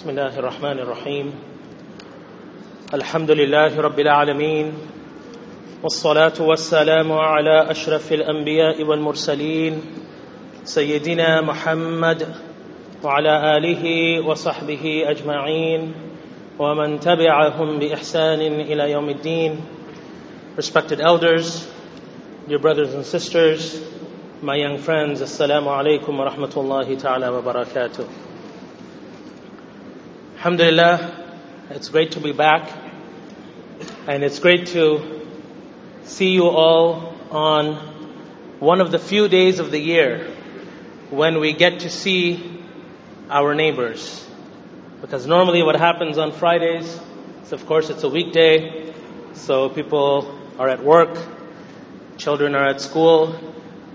بسم الله الرحمن الرحيم الحمد لله رب العالمين والصلاة والسلام على أشرف الأنبياء والمرسلين سيدنا محمد وعلى آله وصحبه أجمعين ومن تبعهم بإحسان إلى يوم الدين Respected elders, dear brothers and sisters, my young friends, Assalamu alaikum wa rahmatullahi ta'ala wa barakatuh. Alhamdulillah, it's great to be back and it's great to see you all on one of the few days of the year when we get to see our neighbors. Because normally what happens on Fridays is of course it's a weekday, so people are at work, children are at school.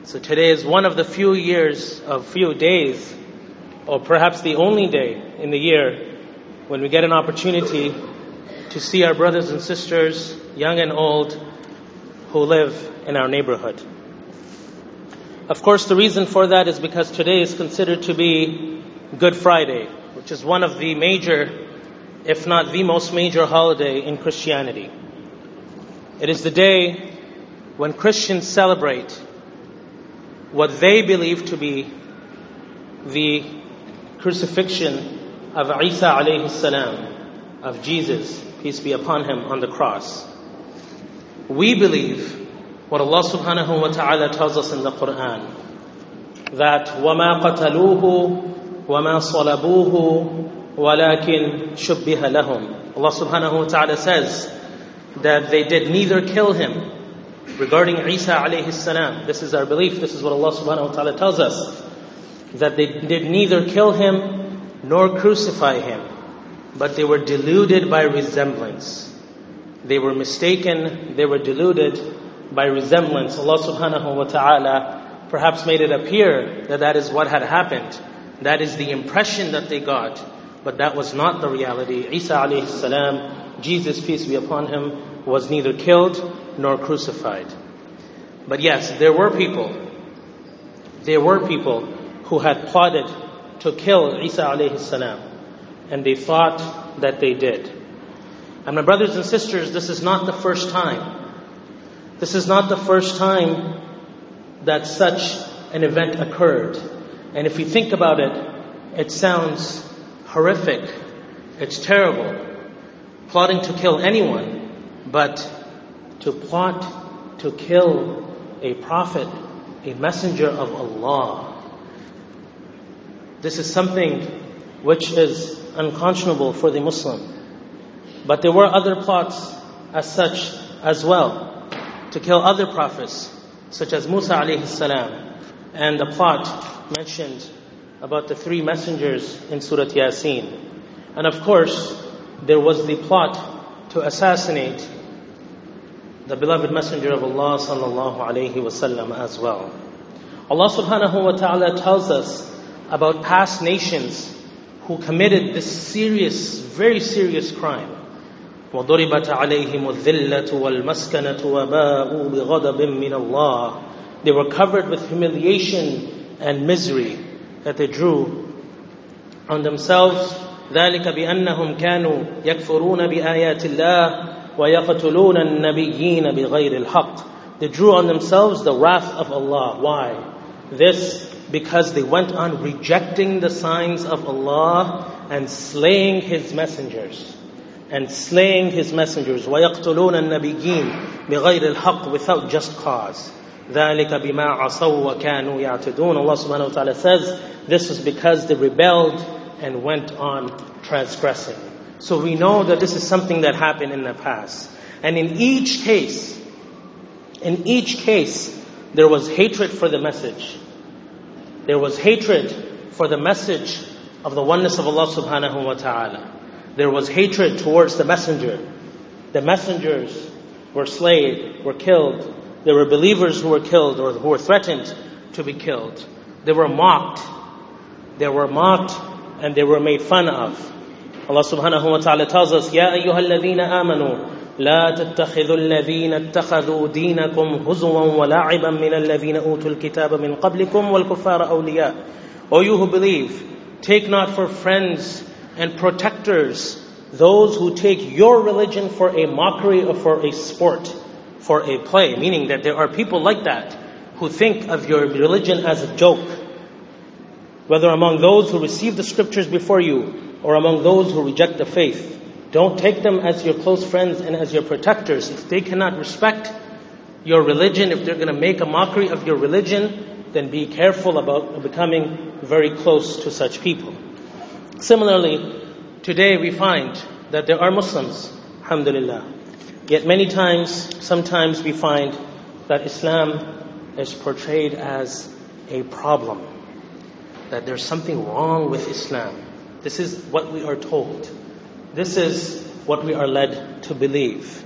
So today is one of the few years of few days, or perhaps the only day in the year when we get an opportunity to see our brothers and sisters, young and old, who live in our neighborhood. Of course, the reason for that is because today is considered to be Good Friday, which is one of the major, if not the most major holiday in Christianity. It is the day when Christians celebrate what they believe to be the crucifixion of Isa alayhi salam, of Jesus, peace be upon him, on the cross. We believe what Allah subhanahu wa ta'ala tells us in the Quran, that وَمَا قَتَلُوهُ وَمَا صَلَبُوهُ وَلَكِنْ شُبِّهَ لَهُمْ Allah subhanahu wa ta'ala says, that they did neither kill him regarding Isa alayhi salam. This is our belief, this is what Allah subhanahu wa ta'ala tells us. That they did neither kill him nor crucify him, but they were deluded by resemblance. They were mistaken, they were deluded by resemblance. Allah subhanahu wa ta'ala perhaps made it appear that that is what had happened. That is the impression that they got, but that was not the reality. Isa alayhi salam Jesus, peace be upon him, was neither killed nor crucified. But yes, there were people, there were people who had plotted to kill Isa alayhi salam, and they thought that they did. And my brothers and sisters, this is not the first time. This is not the first time that such an event occurred. And if you think about it, it sounds horrific. It's terrible plotting to kill anyone, but to plot to kill a prophet, a messenger of Allah. This is something which is unconscionable for the Muslim. But there were other plots as such as well to kill other prophets, such as Musa alayhi salam, and the plot mentioned about the three messengers in Surah Yasin. And of course, there was the plot to assassinate the beloved Messenger of Allah sallallahu alaihi wasallam as well. Allah subhanahu wa ta'ala tells us about past nations who committed this serious, very serious crime. وضربت عليهم الذلة والمسكنة وباءوا بغضب من الله. They were covered with humiliation and misery that they drew on themselves ذلك بأنهم كانوا يكفرون بآيات الله ويقتلون النبيين بغير الحق. They drew on themselves the wrath of Allah. Why? This because they went on rejecting the signs of Allah and slaying His messengers. And slaying His messengers. ويقتلون النبيين بغير الحق without just cause. ذلك بما عصوا وكانوا يعتدون. Allah subhanahu wa ta'ala says this is because they rebelled and went on transgressing. So we know that this is something that happened in the past. And in each case, in each case, there was hatred for the message. There was hatred for the message of the oneness of Allah subhanahu wa ta'ala. There was hatred towards the messenger. The messengers were slain, were killed. There were believers who were killed or who were threatened to be killed. They were mocked. They were mocked and they were made fun of. Allah subhanahu wa ta'ala tells us, يَا أَيُّهَا الَّذِينَ آمَنُوا لا تتخذوا الذين اتخذوا دينكم هزوا ولعبا من الذين أوتوا الكتاب من قبلكم والكفار أولياء. O you who believe, take not for friends and protectors, those who take your religion for a mockery or for a sport, for a play, meaning that there are people like that who think of your religion as a joke, whether among those who receive the scriptures before you or among those who reject the faith. Don't take them as your close friends and as your protectors. If they cannot respect your religion, if they're going to make a mockery of your religion, then be careful about becoming very close to such people. Similarly, today we find that there are Muslims, alhamdulillah. Yet many times, sometimes we find that Islam is portrayed as a problem. That there's something wrong with Islam. This is what we are told. This is what we are led to believe.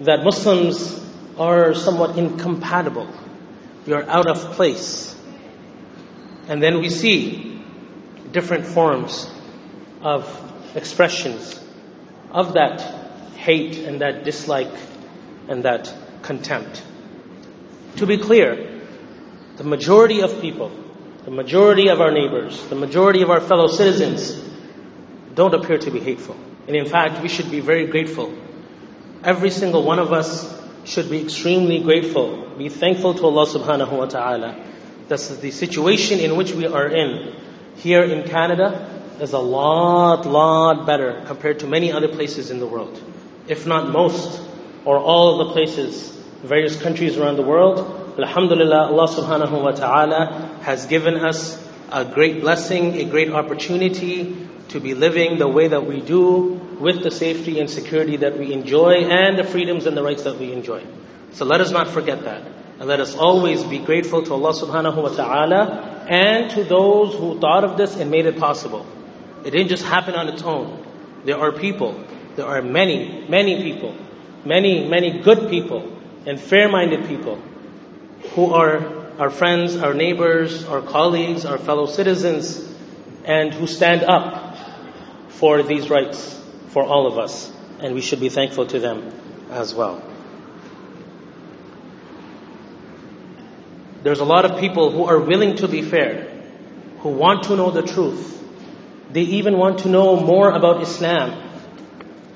That Muslims are somewhat incompatible. We are out of place. And then we see different forms of expressions of that hate and that dislike and that contempt. To be clear, the majority of people, the majority of our neighbors, the majority of our fellow citizens don't appear to be hateful. And in fact, we should be very grateful. Every single one of us should be extremely grateful, be thankful to Allah subhanahu wa ta'ala. That's the situation in which we are in. Here in Canada is a lot, lot better compared to many other places in the world. If not most, or all of the places, various countries around the world. Alhamdulillah, Allah subhanahu wa ta'ala has given us a great blessing, a great opportunity to be living the way that we do with the safety and security that we enjoy and the freedoms and the rights that we enjoy. So let us not forget that. And let us always be grateful to Allah subhanahu wa ta'ala and to those who thought of this and made it possible. It didn't just happen on its own. There are people, there are many, many people, many, many good people and fair-minded people who are our friends, our neighbors, our colleagues, our fellow citizens, and who stand up for these rights for all of us. And we should be thankful to them as well. There's a lot of people who are willing to be fair, who want to know the truth. They even want to know more about Islam.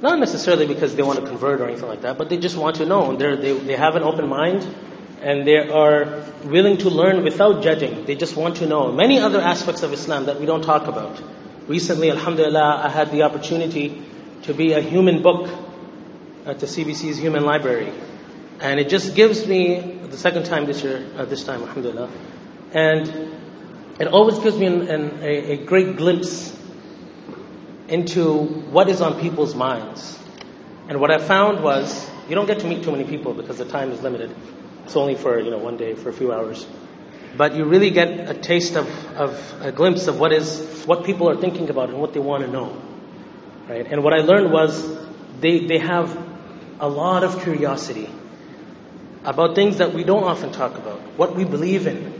Not necessarily because they want to convert or anything like that, but they just want to know. They they have an open mind and they are willing to learn without judging. They just want to know many other aspects of Islam that we don't talk about. Recently, alhamdulillah, I had the opportunity to be a human book at the CBC's Human Library. And it just gives me, the second time this year, uh, this time, alhamdulillah, and it always gives me an, an, a, a great glimpse into what is on people's minds. And what I found was, you don't get to meet too many people because the time is limited. It's only for, you know, one day, for a few hours. But you really get a taste of, of a glimpse of what is, what people are thinking about and what they want to know. Right? And what I learned was they, they have a lot of curiosity about things that we don't often talk about. What we believe in.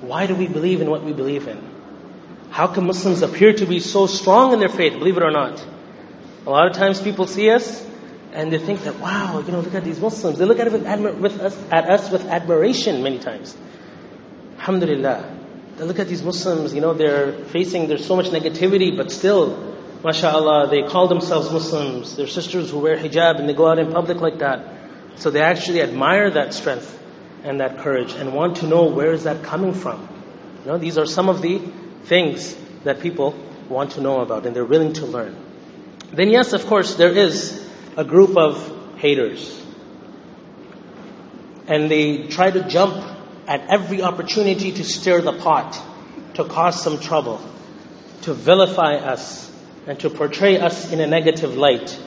Why do we believe in what we believe in? How can Muslims appear to be so strong in their faith, believe it or not? A lot of times people see us and they think that, wow, you know, look at these Muslims. They look at, it with, with us, at us with admiration many times. Alhamdulillah. Look at these Muslims, you know, they're facing, there's so much negativity, but still, mashallah, they call themselves Muslims. They're sisters who wear hijab and they go out in public like that. So they actually admire that strength and that courage and want to know where is that coming from. You know, these are some of the things that people want to know about and they're willing to learn. Then yes, of course, there is a group of haters. And they try to jump at every opportunity to stir the pot, to cause some trouble, to vilify us, and to portray us in a negative light.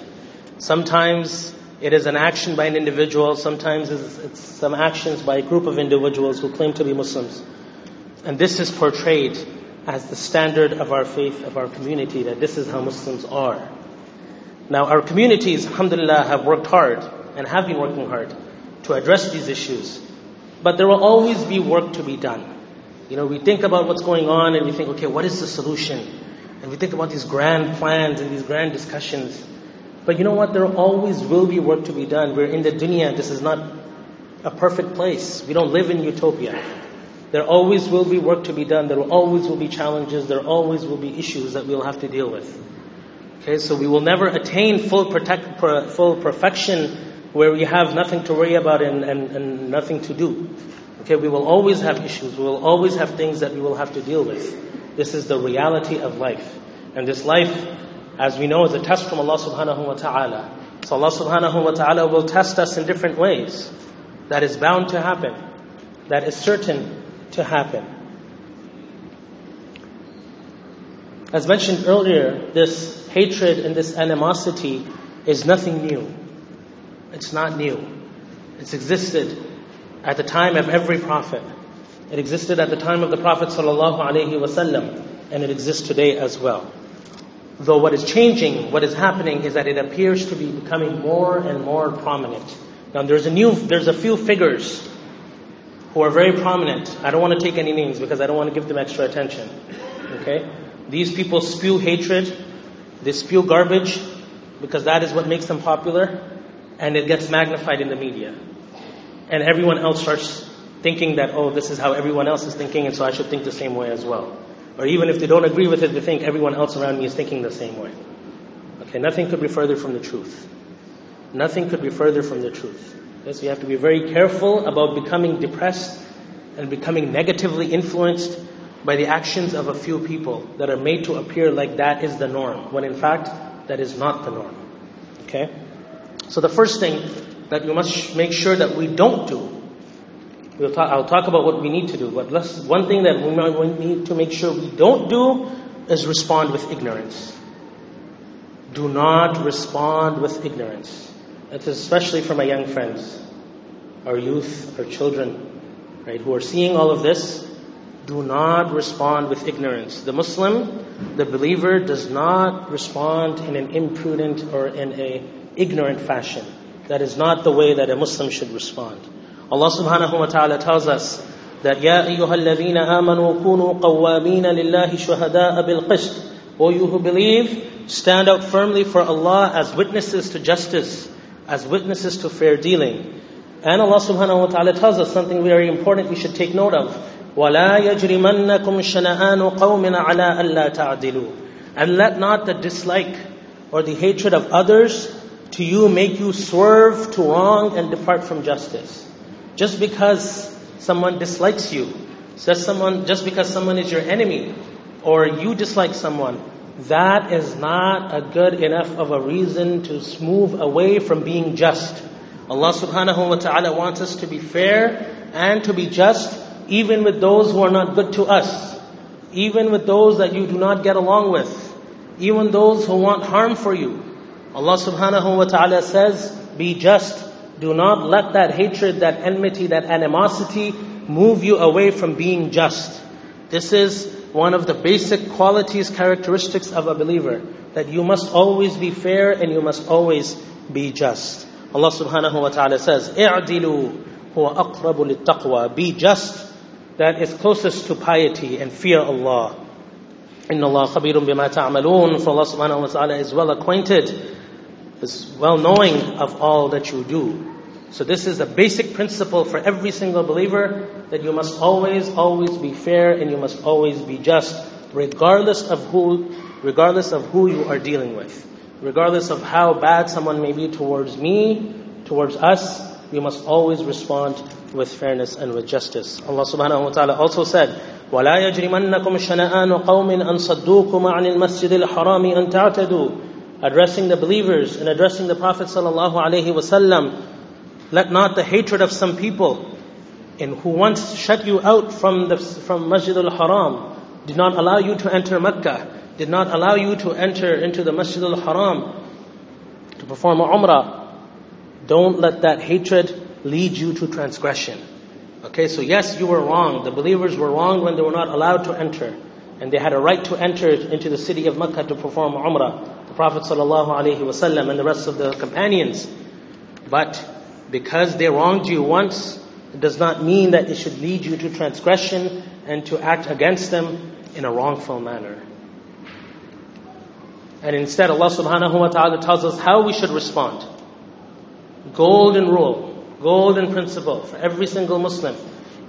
Sometimes it is an action by an individual, sometimes it's, some actions by a group of individuals who claim to be Muslims. And this is portrayed as the standard of our faith, of our community, that this is how Muslims are. Now, our communities, alhamdulillah, have worked hard and have been working hard to address these issues. But there will always be work to be done. You know, we think about what's going on and we think, okay, what is the solution? And we think about these grand plans and these grand discussions. But you know what? There always will be work to be done. We're in the dunya. This is not a perfect place. We don't live in utopia. There always will be work to be done. There always will be challenges. There always will be issues that we'll have to deal with. Okay, so we will never attain full, protect, full perfection where we have nothing to worry about and, and, and nothing to do. Okay, we will always have issues. We will always have things that we will have to deal with. This is the reality of life. And this life, as we know, is a test from Allah subhanahu wa ta'ala. So Allah subhanahu wa ta'ala will test us in different ways. That is bound to happen. That is certain to happen. As mentioned earlier, this hatred and this animosity is nothing new. It's not new. It's existed at the time of every prophet. It existed at the time of the Prophet wasallam, and it exists today as well. Though what is changing, what is happening is that it appears to be becoming more and more prominent. Now there's a new, there's a few figures who are very prominent. I don't want to take any names because I don't want to give them extra attention. Okay? These people spew hatred, they spew garbage because that is what makes them popular, and it gets magnified in the media. And everyone else starts thinking that, oh, this is how everyone else is thinking, and so I should think the same way as well. Or even if they don't agree with it, they think everyone else around me is thinking the same way. Okay, nothing could be further from the truth. Nothing could be further from the truth. Okay, so you have to be very careful about becoming depressed and becoming negatively influenced by the actions of a few people that are made to appear like that is the norm, when in fact that is not the norm. Okay? So the first thing that we must make sure that we don't do We'll talk, I'll talk about what we need to do, but one thing that we need to make sure we don't do is respond with ignorance. Do not respond with ignorance. That's especially for my young friends, our youth, our children, right, who are seeing all of this. Do not respond with ignorance. The Muslim, the believer, does not respond in an imprudent or in a ignorant fashion. That is not the way that a Muslim should respond. Allah subhanahu wa ta'ala tells us that يا أيها الذين آمنوا كونوا قوامين لله شهداء بالقسط O you who believe, stand out firmly for Allah as witnesses to justice, as witnesses to fair dealing. And Allah subhanahu wa ta'ala tells us something very important we should take note of. وَلَا يَجْرِمَنَّكُمْ شَنَآنُ قَوْمٍ عَلَىٰ أَلَّا تَعْدِلُوا And let not the dislike or the hatred of others to you make you swerve to wrong and depart from justice. Just because someone dislikes you, just someone, just because someone is your enemy, or you dislike someone, that is not a good enough of a reason to move away from being just. Allah subhanahu wa ta'ala wants us to be fair and to be just, even with those who are not good to us, even with those that you do not get along with, even those who want harm for you. Allah subhanahu wa ta'ala says, be just do not let that hatred, that enmity, that animosity move you away from being just. This is one of the basic qualities, characteristics of a believer. That you must always be fair and you must always be just. Allah subhanahu wa ta'ala says, اعدلوا هو أقرب للتقوى. Be just. That is closest to piety and fear Allah. Inna Allah khabirun bima ta'malun. For Allah subhanahu wa ta'ala is well acquainted, is well knowing of all that you do. So this is the basic principle for every single believer that you must always, always be fair and you must always be just, regardless of who, regardless of who you are dealing with. Regardless of how bad someone may be towards me, towards us, we must always respond with fairness and with justice. Allah subhanahu wa ta'ala also said, وَلَا يَجْرِمَنَّكُمْ شَنَآنُ قَوْمٍ أَن صَدُّوكُمْ عَنِ الْمَسْجِدِ الْحَرَامِ أَن تَعْتَدُوا addressing the believers and addressing the Prophet sallallahu alaihi wasallam, let not the hatred of some people in who once shut you out from the from Masjid al-Haram, did not allow you to enter Mecca, did not allow you to enter into the Masjid al-Haram to perform Umrah. Don't let that hatred lead you to transgression. Okay, so yes, you were wrong. The believers were wrong when they were not allowed to enter. And they had a right to enter into the city of Mecca to perform Umrah. The Prophet ﷺ and the rest of the companions. But because they wronged you once, it does not mean that it should lead you to transgression and to act against them in a wrongful manner. And instead, Allah subhanahu wa ta'ala tells us how we should respond. Golden rule, golden principle for every single Muslim.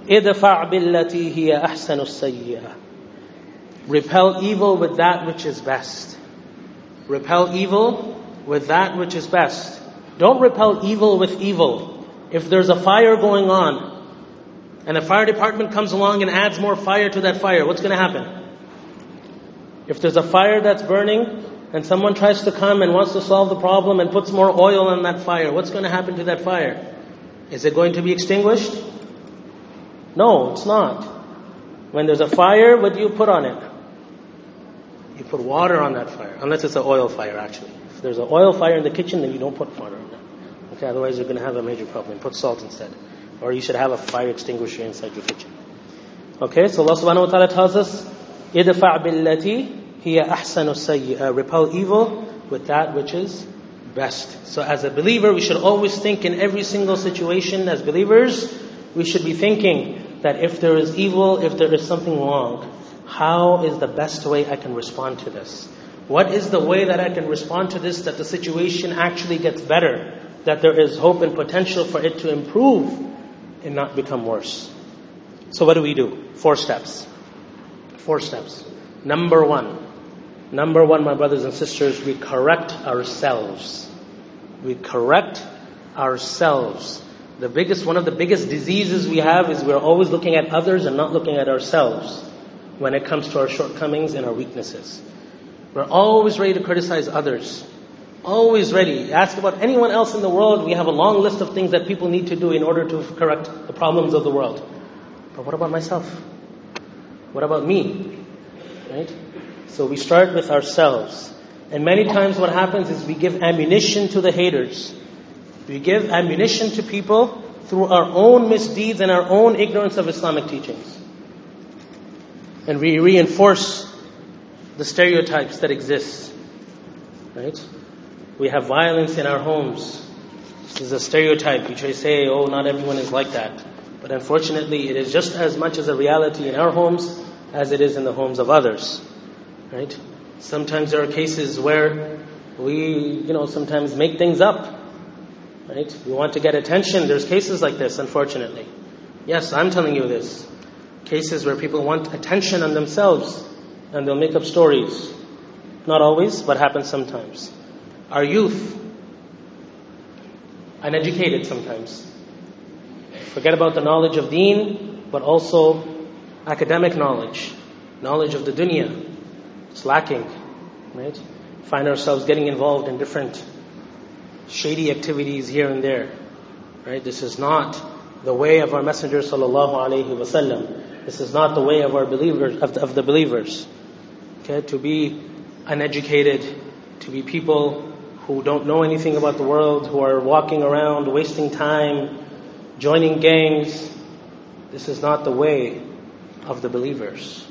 ادفع بالتي هي أحسن السيئة Repel evil with that which is best. Repel evil with that which is best. Don't repel evil with evil. If there's a fire going on, and the fire department comes along and adds more fire to that fire, what's going to happen? If there's a fire that's burning, and someone tries to come and wants to solve the problem and puts more oil on that fire, what's going to happen to that fire? Is it going to be extinguished? No, it's not. When there's a fire, what do you put on it? You put water on that fire, unless it's an oil fire actually. If there's an oil fire in the kitchen, then you don't put water on it. Okay, otherwise you're going to have a major problem. Put salt instead. Or you should have a fire extinguisher inside your kitchen. Okay, so Allah subhanahu wa ta'ala tells us, إِدْفَعْ بِالَّتِي هِيَ أَحْسَنُ السَّيِّئَةِ Repel evil with that which is best. So as a believer, we should always think in every single situation as believers, we should be thinking that if there is evil, if there is something wrong, how is the best way I can respond to this? What is the way that I can respond to this that the situation actually gets better? That there is hope and potential for it to improve and not become worse. So what do we do? Four steps. Four steps. Number one. Number one, my brothers and sisters, we correct ourselves. We correct ourselves. The biggest, one of the biggest diseases we have is we're always looking at others and not looking at ourselves when it comes to our shortcomings and our weaknesses. We're always ready to criticize others. Always ready. Ask about anyone else in the world. We have a long list of things that people need to do in order to correct the problems of the world. But what about myself? What about me? Right? So we start with ourselves. And many times what happens is we give ammunition to the haters. We give ammunition to people through our own misdeeds and our own ignorance of Islamic teachings. And we reinforce the stereotypes that exist. Right? We have violence in our homes. This is a stereotype. You try to say, oh, not everyone is like that. But unfortunately, it is just as much as a reality in our homes as it is in the homes of others. Right? Sometimes there are cases where we, you know, sometimes make things up. Right? We want to get attention. There's cases like this, unfortunately. Yes, I'm telling you this. Cases where people want attention on themselves and they'll make up stories. Not always, but happens sometimes. Our youth, uneducated sometimes, forget about the knowledge of deen, but also academic knowledge, knowledge of the dunya. It's lacking, right? Find ourselves getting involved in different shady activities here and there, right? This is not the way of our Messenger sallallahu alaihi wasallam. This is not the way of our believers of the, of the believers. Okay, to be uneducated, to be people who don't know anything about the world, who are walking around wasting time, joining gangs. This is not the way of the believers.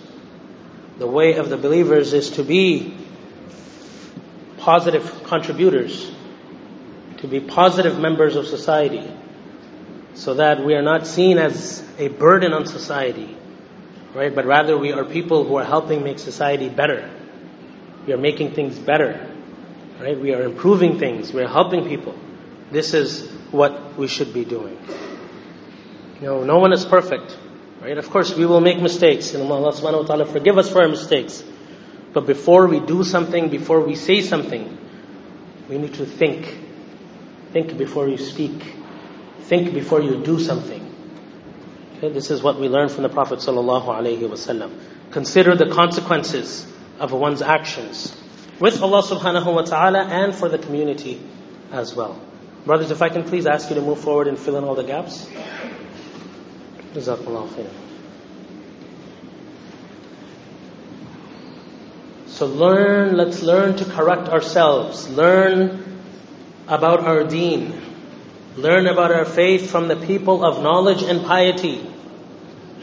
The way of the believers is to be positive contributors, to be positive members of society, so that we are not seen as a burden on society, right? But rather we are people who are helping make society better. We are making things better. Right? We are improving things. We are helping people. This is what we should be doing. You know, no one is perfect. Right? Of course, we will make mistakes. And Allah subhanahu wa ta'ala forgive us for our mistakes. But before we do something, before we say something, we need to think. Think before you speak. Think before you do something. Okay, this is what we learn from the Prophet sallallahu alaihi wasallam. Consider the consequences of one's actions with Allah subhanahu wa ta'ala and for the community as well. Brothers, if I can please ask you to move forward and fill in all the gaps. So learn, let's learn to correct ourselves. Learn about our deen. Learn about our faith from the people of knowledge and piety.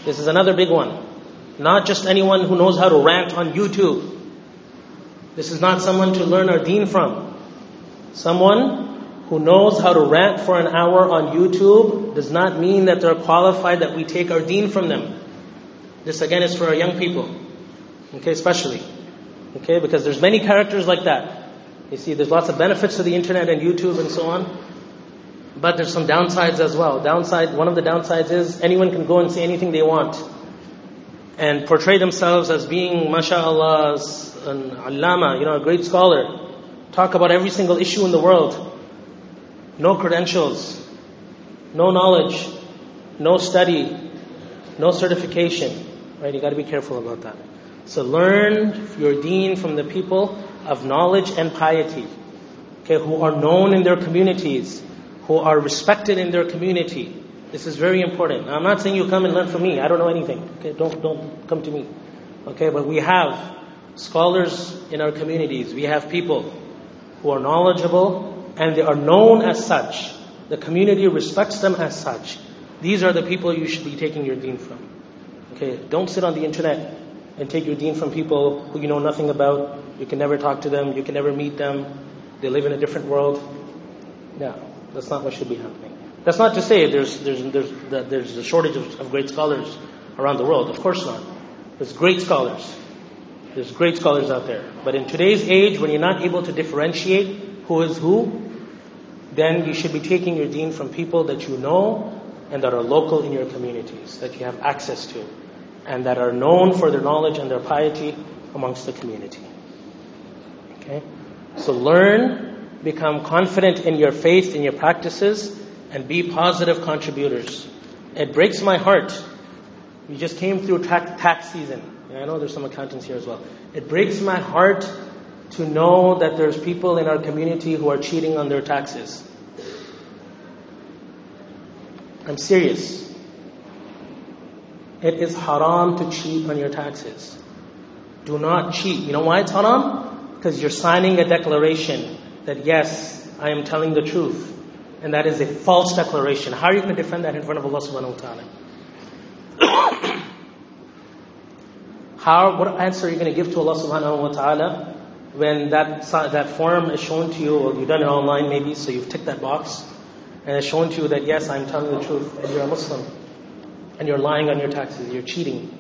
This is another big one. Not just anyone who knows how to rant on YouTube. This is not someone to learn our deen from. Someone who knows how to rant for an hour on YouTube does not mean that they're qualified that we take our deen from them. This again is for our young people. Okay, especially. Okay, because there's many characters like that. You see, there's lots of benefits to the internet and YouTube and so on. But there's some downsides as well. Downside, one of the downsides is anyone can go and say anything they want and portray themselves as being, mashallah, an allama, you know, a great scholar. Talk about every single issue in the world. No credentials, no knowledge, no study, no certification. Right? You got to be careful about that. So learn your deen from the people of knowledge and piety, okay, who are known in their communities, who are respected in their community. This is very important. I'm not saying you come and learn from me. I don't know anything. Okay, don't don't come to me. Okay, but we have scholars in our communities. We have people who are knowledgeable and they are known as such. The community respects them as such. These are the people you should be taking your deen from. Okay, don't sit on the internet and take your deen from people who you know nothing about. You can never talk to them. You can never meet them. They live in a different world. No, that's not what should be happening. That's not to say there's there's there's there's a shortage of, of great scholars around the world. Of course not. There's great scholars. There's great scholars out there. But in today's age, when you're not able to differentiate who is who, then you should be taking your deen from people that you know and that are local in your communities, that you have access to, and that are known for their knowledge and their piety amongst the community. Okay? So learn, become confident in your faith, in your practices, and be positive contributors. It breaks my heart. We just came through tax, tax season. I know there's some accountants here as well. It breaks my heart to know that there's people in our community who are cheating on their taxes. I'm serious. It is haram to cheat on your taxes. Do not cheat. You know why it's haram? Because you're signing a declaration that yes, I am telling the truth. And that is a false declaration. How are you going to defend that in front of Allah subhanahu wa ta'ala? How, what answer are you going to give to Allah subhanahu wa ta'ala when that, that form is shown to you, or you've done it online maybe, so you've ticked that box, and it's shown to you that yes, I'm telling the truth, and you're a Muslim, and you're lying on your taxes, you're cheating,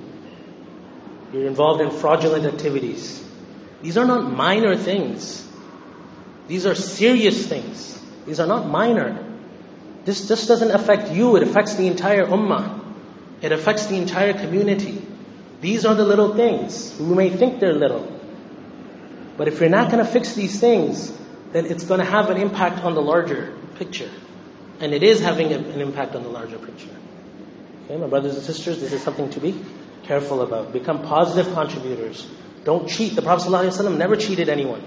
you're involved in fraudulent activities. These are not minor things. These are serious things. These are not minor. This just doesn't affect you, it affects the entire ummah. It affects the entire community. These are the little things. We may think they're little. But if you're not going to fix these things, then it's going to have an impact on the larger picture. And it is having an impact on the larger picture. Okay, my brothers and sisters, this is something to be careful about. Become positive contributors. Don't cheat. The Prophet ﷺ never cheated anyone.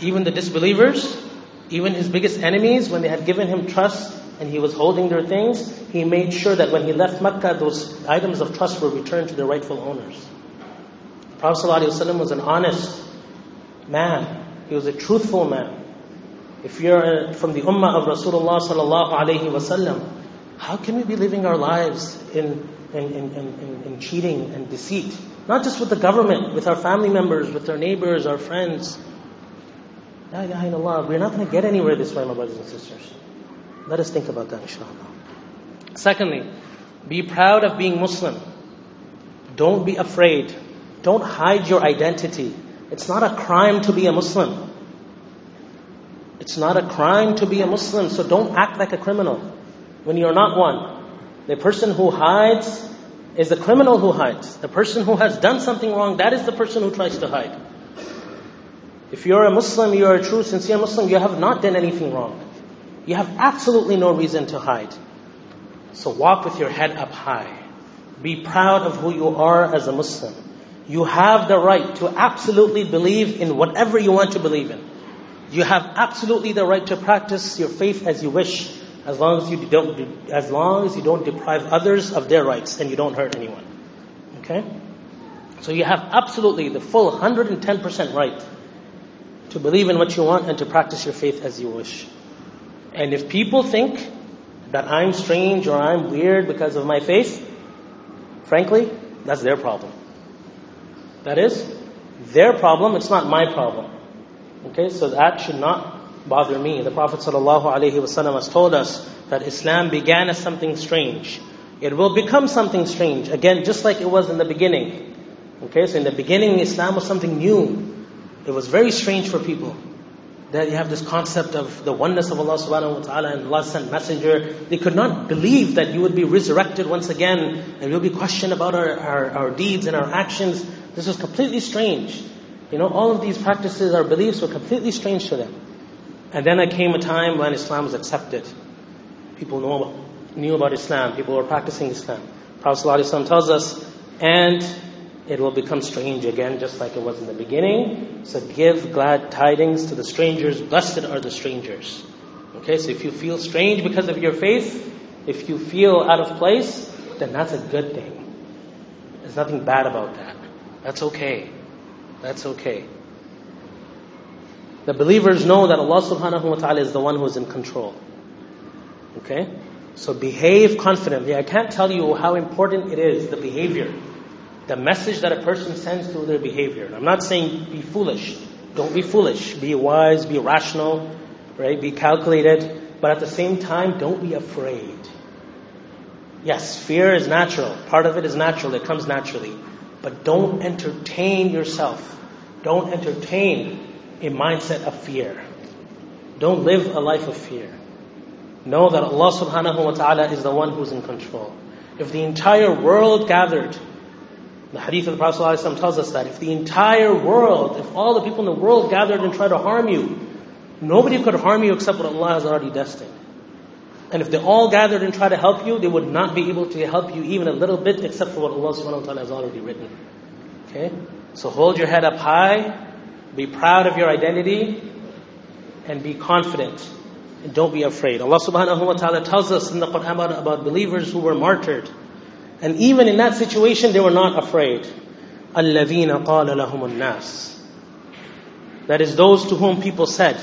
Even the disbelievers, even his biggest enemies, when they had given him trust and he was holding their things, he made sure that when he left Mecca, those items of trust were returned to their rightful owners. The Prophet ﷺ was an honest man. He was a truthful man. If you're uh, from the ummah of Rasulullah sallallahu alaihi wasallam, how can we be living our lives in, in, in, in, in cheating and deceit? Not just with the government, with our family members, with our neighbors, our friends. La ilaha illallah. We're not going to get anywhere this way, my brothers and sisters. Let us think about that, inshallah. Secondly, be proud of being Muslim. Don't be afraid. Don't hide your identity. It's not a crime to be a Muslim. It's not a crime to be a Muslim, so don't act like a criminal when you're not one. The person who hides is the criminal who hides. The person who has done something wrong, that is the person who tries to hide. If you're a Muslim, you're a true, sincere Muslim, you have not done anything wrong. You have absolutely no reason to hide. So walk with your head up high. Be proud of who you are as a Muslim. You have the right to absolutely believe in whatever you want to believe in. You have absolutely the right to practice your faith as you wish, as long as you don't, as long as you don't deprive others of their rights and you don't hurt anyone. Okay? So you have absolutely the full 110% right to believe in what you want and to practice your faith as you wish. And if people think that I'm strange or I'm weird because of my faith, frankly, that's their problem. That is their problem, it's not my problem. Okay, so that should not bother me. The Prophet ﷺ has told us that Islam began as something strange. It will become something strange, again, just like it was in the beginning. Okay, so in the beginning, Islam was something new. It was very strange for people. that you have this concept of the oneness of Allah subhanahu wa ta'ala and Allah sent messenger. They could not believe that you would be resurrected once again and you'll be questioned about our, our, our deeds and our actions. This was completely strange. You know, all of these practices, our beliefs were completely strange to them. And then there came a time when Islam was accepted. People know, knew about Islam. People were practicing Islam. Prophet ﷺ tells us, and it will become strange again, just like it was in the beginning. So give glad tidings to the strangers. Blessed are the strangers. Okay, so if you feel strange because of your faith, if you feel out of place, then that's a good thing. There's nothing bad about that. That's okay. That's okay. The believers know that Allah subhanahu wa ta'ala is the one who is in control. Okay? So behave confidently. I can't tell you how important it is, the behavior the message that a person sends through their behavior. I'm not saying be foolish. Don't be foolish. Be wise, be rational, right? Be calculated. But at the same time, don't be afraid. Yes, fear is natural. Part of it is natural. It comes naturally. But don't entertain yourself. Don't entertain a mindset of fear. Don't live a life of fear. Know that Allah subhanahu wa ta'ala is the one who's in control. If the entire world gathered the hadith of the Prophet tells us that if the entire world, if all the people in the world gathered and tried to harm you, nobody could harm you except what Allah has already destined. And if they all gathered and tried to help you, they would not be able to help you even a little bit except for what Allah subhanahu wa ta'ala has already written. Okay? So hold your head up high, be proud of your identity, and be confident. And don't be afraid. Allah subhanahu wa ta'ala tells us in the Quran about, about believers who were martyred. And even in that situation, they were not afraid. الَّذِينَ قَالَ لَهُمُ النَّاسِ That is those to whom people said,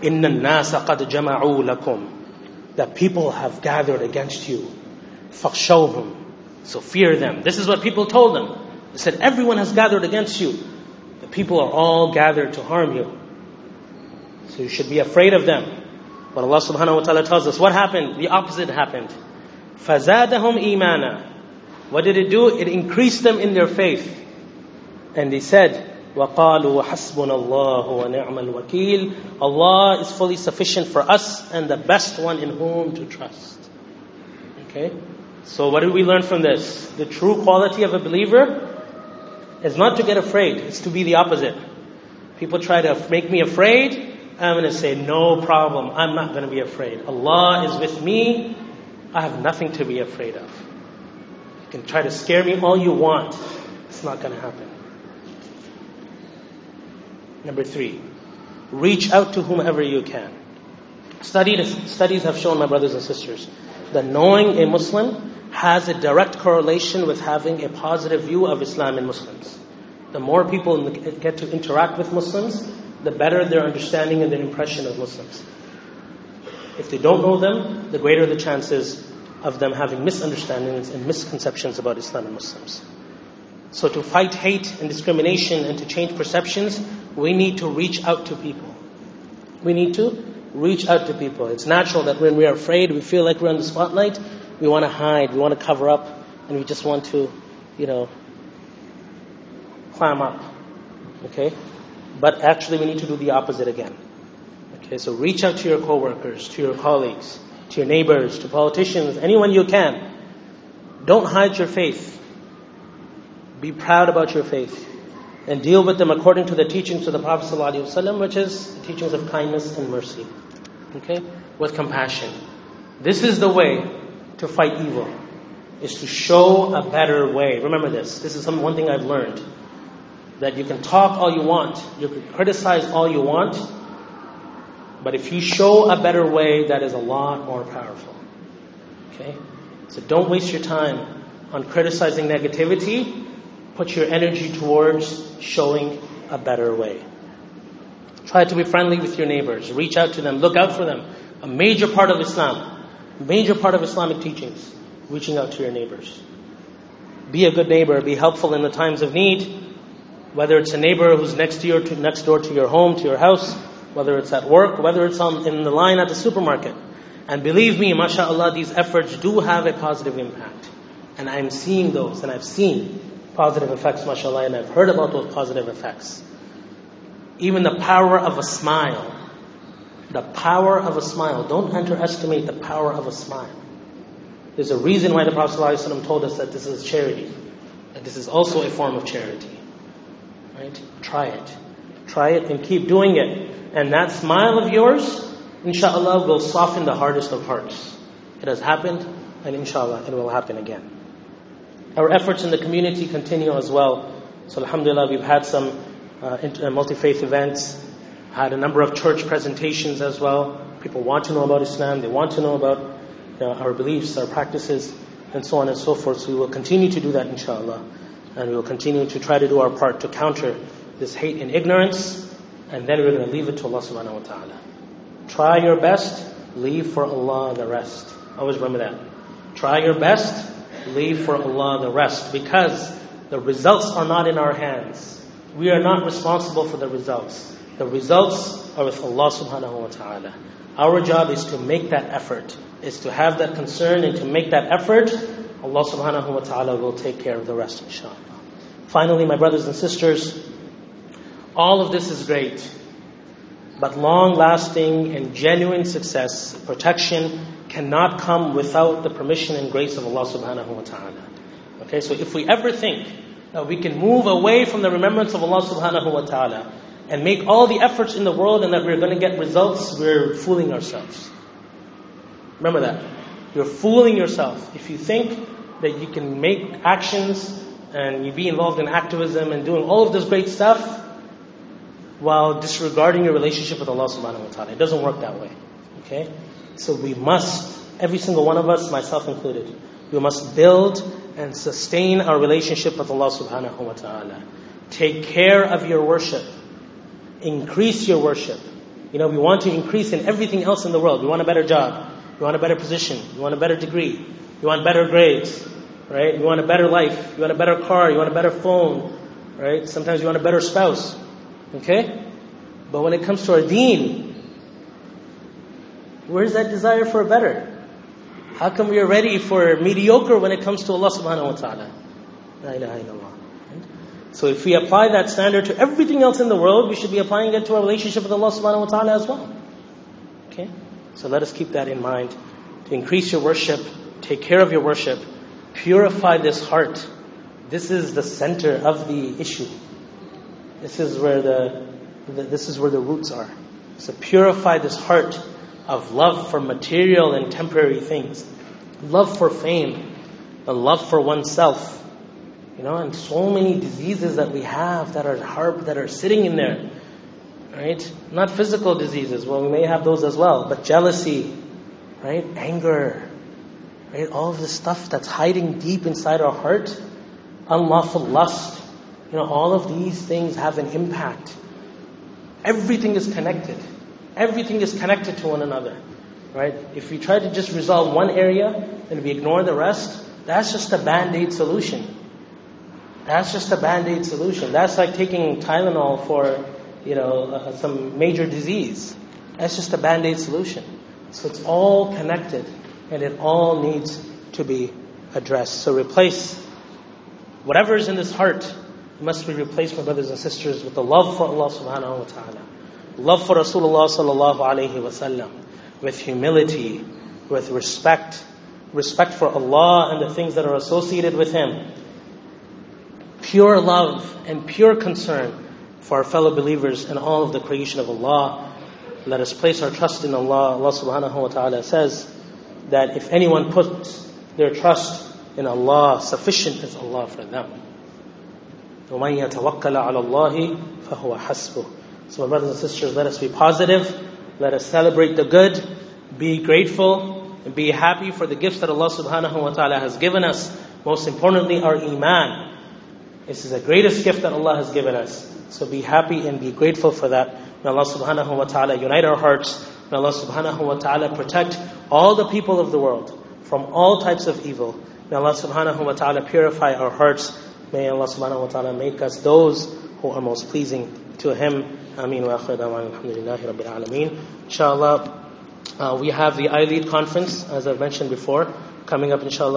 إِنَّ النَّاسَ قَدْ جَمَعُوا لَكُمْ That people have gathered against you. فَخْشَوْهُمْ So fear them. This is what people told them. They said, everyone has gathered against you. The people are all gathered to harm you. So you should be afraid of them. But Allah subhanahu wa ta'ala tells us what happened? The opposite happened. فَزَادَهُمْ إِيمَانًا what did it do? It increased them in their faith. And they said, وَقَالُوا وَحَسْبُنَ اللَّهُ وَنِعْمَ الْوَكِيلُ Allah is fully sufficient for us and the best one in whom to trust. Okay? So what did we learn from this? The true quality of a believer is not to get afraid. It's to be the opposite. People try to make me afraid. I'm going to say, no problem. I'm not going to be afraid. Allah is with me. I have nothing to be afraid of can try to scare me all you want. It's not going to happen. Number three, reach out to whomever you can. Studies, studies have shown, my brothers and sisters, that knowing a Muslim has a direct correlation with having a positive view of Islam and Muslims. The more people get to interact with Muslims, the better their understanding and their impression of Muslims. If they don't know them, the greater the chances of them having misunderstandings and misconceptions about Islam and Muslims. So to fight hate and discrimination and to change perceptions, we need to reach out to people. We need to reach out to people. It's natural that when we are afraid, we feel like we're in the spotlight, we want to hide, we want to cover up, and we just want to, you know, climb up. Okay? But actually we need to do the opposite again. Okay, so reach out to your coworkers, to your colleagues, to your neighbors, to politicians, anyone you can. Don't hide your faith. Be proud about your faith. And deal with them according to the teachings of the Prophet ﷺ, which is the teachings of kindness and mercy. Okay? With compassion. This is the way to fight evil. Is to show a better way. Remember this. This is some, one thing I've learned. That you can talk all you want. You can criticize all you want. But if you show a better way, that is a lot more powerful. Okay? So don't waste your time on criticizing negativity. Put your energy towards showing a better way. Try to be friendly with your neighbors. Reach out to them. Look out for them. A major part of Islam, major part of Islamic teachings, reaching out to your neighbors. Be a good neighbor. Be helpful in the times of need. Whether it's a neighbor who's next to your, next door to your home, to your house, whether it's at work, whether it's on, in the line at the supermarket. And believe me, mashallah, these efforts do have a positive impact. And I'm seeing those, and I've seen positive effects, mashallah, and I've heard about those positive effects. Even the power of a smile. The power of a smile. Don't underestimate the power of a smile. There's a reason why the Prophet ﷺ told us that this is charity. That this is also a form of charity. Right? Try it. Try it and keep doing it. And that smile of yours, inshallah, will soften the hardest of hearts. It has happened, and inshallah, it will happen again. Our efforts in the community continue as well. So alhamdulillah, we've had some uh, uh multi-faith events, had a number of church presentations as well. People want to know about Islam, they want to know about you know, our beliefs, our practices, and so on and so forth. So we will continue to do that inshallah. And we will continue to try to do our part to counter this hate and ignorance. And then we're going to leave it to Allah subhanahu wa ta'ala. Try your best, leave for Allah the rest. Always remember that. Try your best, leave for Allah the rest. Because the results are not in our hands. We are not responsible for the results. The results are with Allah subhanahu wa ta'ala. Our job is to make that effort, is to have that concern and to make that effort. Allah subhanahu wa ta'ala will take care of the rest, inshallah. Finally, my brothers and sisters, all of this is great. But long lasting and genuine success, protection, cannot come without the permission and grace of Allah subhanahu wa ta'ala. Okay, so if we ever think that we can move away from the remembrance of Allah subhanahu wa ta'ala and make all the efforts in the world and that we're going to get results, we're fooling ourselves. Remember that. You're fooling yourself if you think that you can make actions and you be involved in activism and doing all of this great stuff while disregarding your relationship with Allah subhanahu wa ta'ala. It doesn't work that way. Okay? So we must, every single one of us, myself included, we must build and sustain our relationship with Allah subhanahu wa ta'ala. Take care of your worship. Increase your worship. You know, we want to increase in everything else in the world. We want a better job. We want a better position. We want a better degree. We want better grades. Right? You want a better life. You want a better car. You want a better phone. Right? Sometimes you want a better spouse. Okay? But when it comes to our deen, where's that desire for better? How come we are ready for mediocre when it comes to Allah subhanahu wa ta'ala? La ilaha illallah. So if we apply that standard to everything else in the world, we should be applying it to our relationship with Allah subhanahu wa ta'ala as well. Okay? So let us keep that in mind. To increase your worship, take care of your worship, purify this heart. This is the center of the issue. This is where the, the this is where the roots are. So purify this heart of love for material and temporary things, love for fame, the love for oneself. You know, and so many diseases that we have that are harp that are sitting in there. Right? Not physical diseases. Well, we may have those as well, but jealousy, right? Anger, right? All of this stuff that's hiding deep inside our heart, unlawful lust. You know, all of these things have an impact. Everything is connected. Everything is connected to one another. Right? If we try to just resolve one area and we ignore the rest, that's just a band-aid solution. That's just a band-aid solution. That's like taking Tylenol for, you know, uh, some major disease. That's just a band-aid solution. So it's all connected and it all needs to be addressed. So replace whatever is in this heart must be replaced, my brothers and sisters, with the love for Allah subhanahu wa ta'ala love for Rasulullah sallallahu alaihi wasallam, with humility, with respect, respect for Allah and the things that are associated with Him, pure love and pure concern for our fellow believers and all of the creation of Allah. Let us place our trust in Allah. Allah subhanahu wa ta'ala says that if anyone puts their trust in Allah, sufficient is Allah for them. وَمَن يَتَوَكَّلَ عَلَى اللَّهِ فَهُوَ حَسْبُهُ so, brothers and sisters, let us be positive. Let us celebrate the good. Be grateful and be happy for the gifts that Allah subhanahu wa ta'ala has given us. Most importantly, our iman. This is the greatest gift that Allah has given us. So be happy and be grateful for that. May Allah subhanahu wa ta'ala unite our hearts. May Allah subhanahu wa ta'ala protect all the people of the world from all types of evil. May Allah subhanahu wa ta'ala purify our hearts. May Allah subhanahu wa ta'ala make us those who are most pleasing to Him. Ameen wa akhir alhamdulillahi rabbil alameen. Inshallah, uh, we have the iLead conference, as I've mentioned before, coming up inshallah.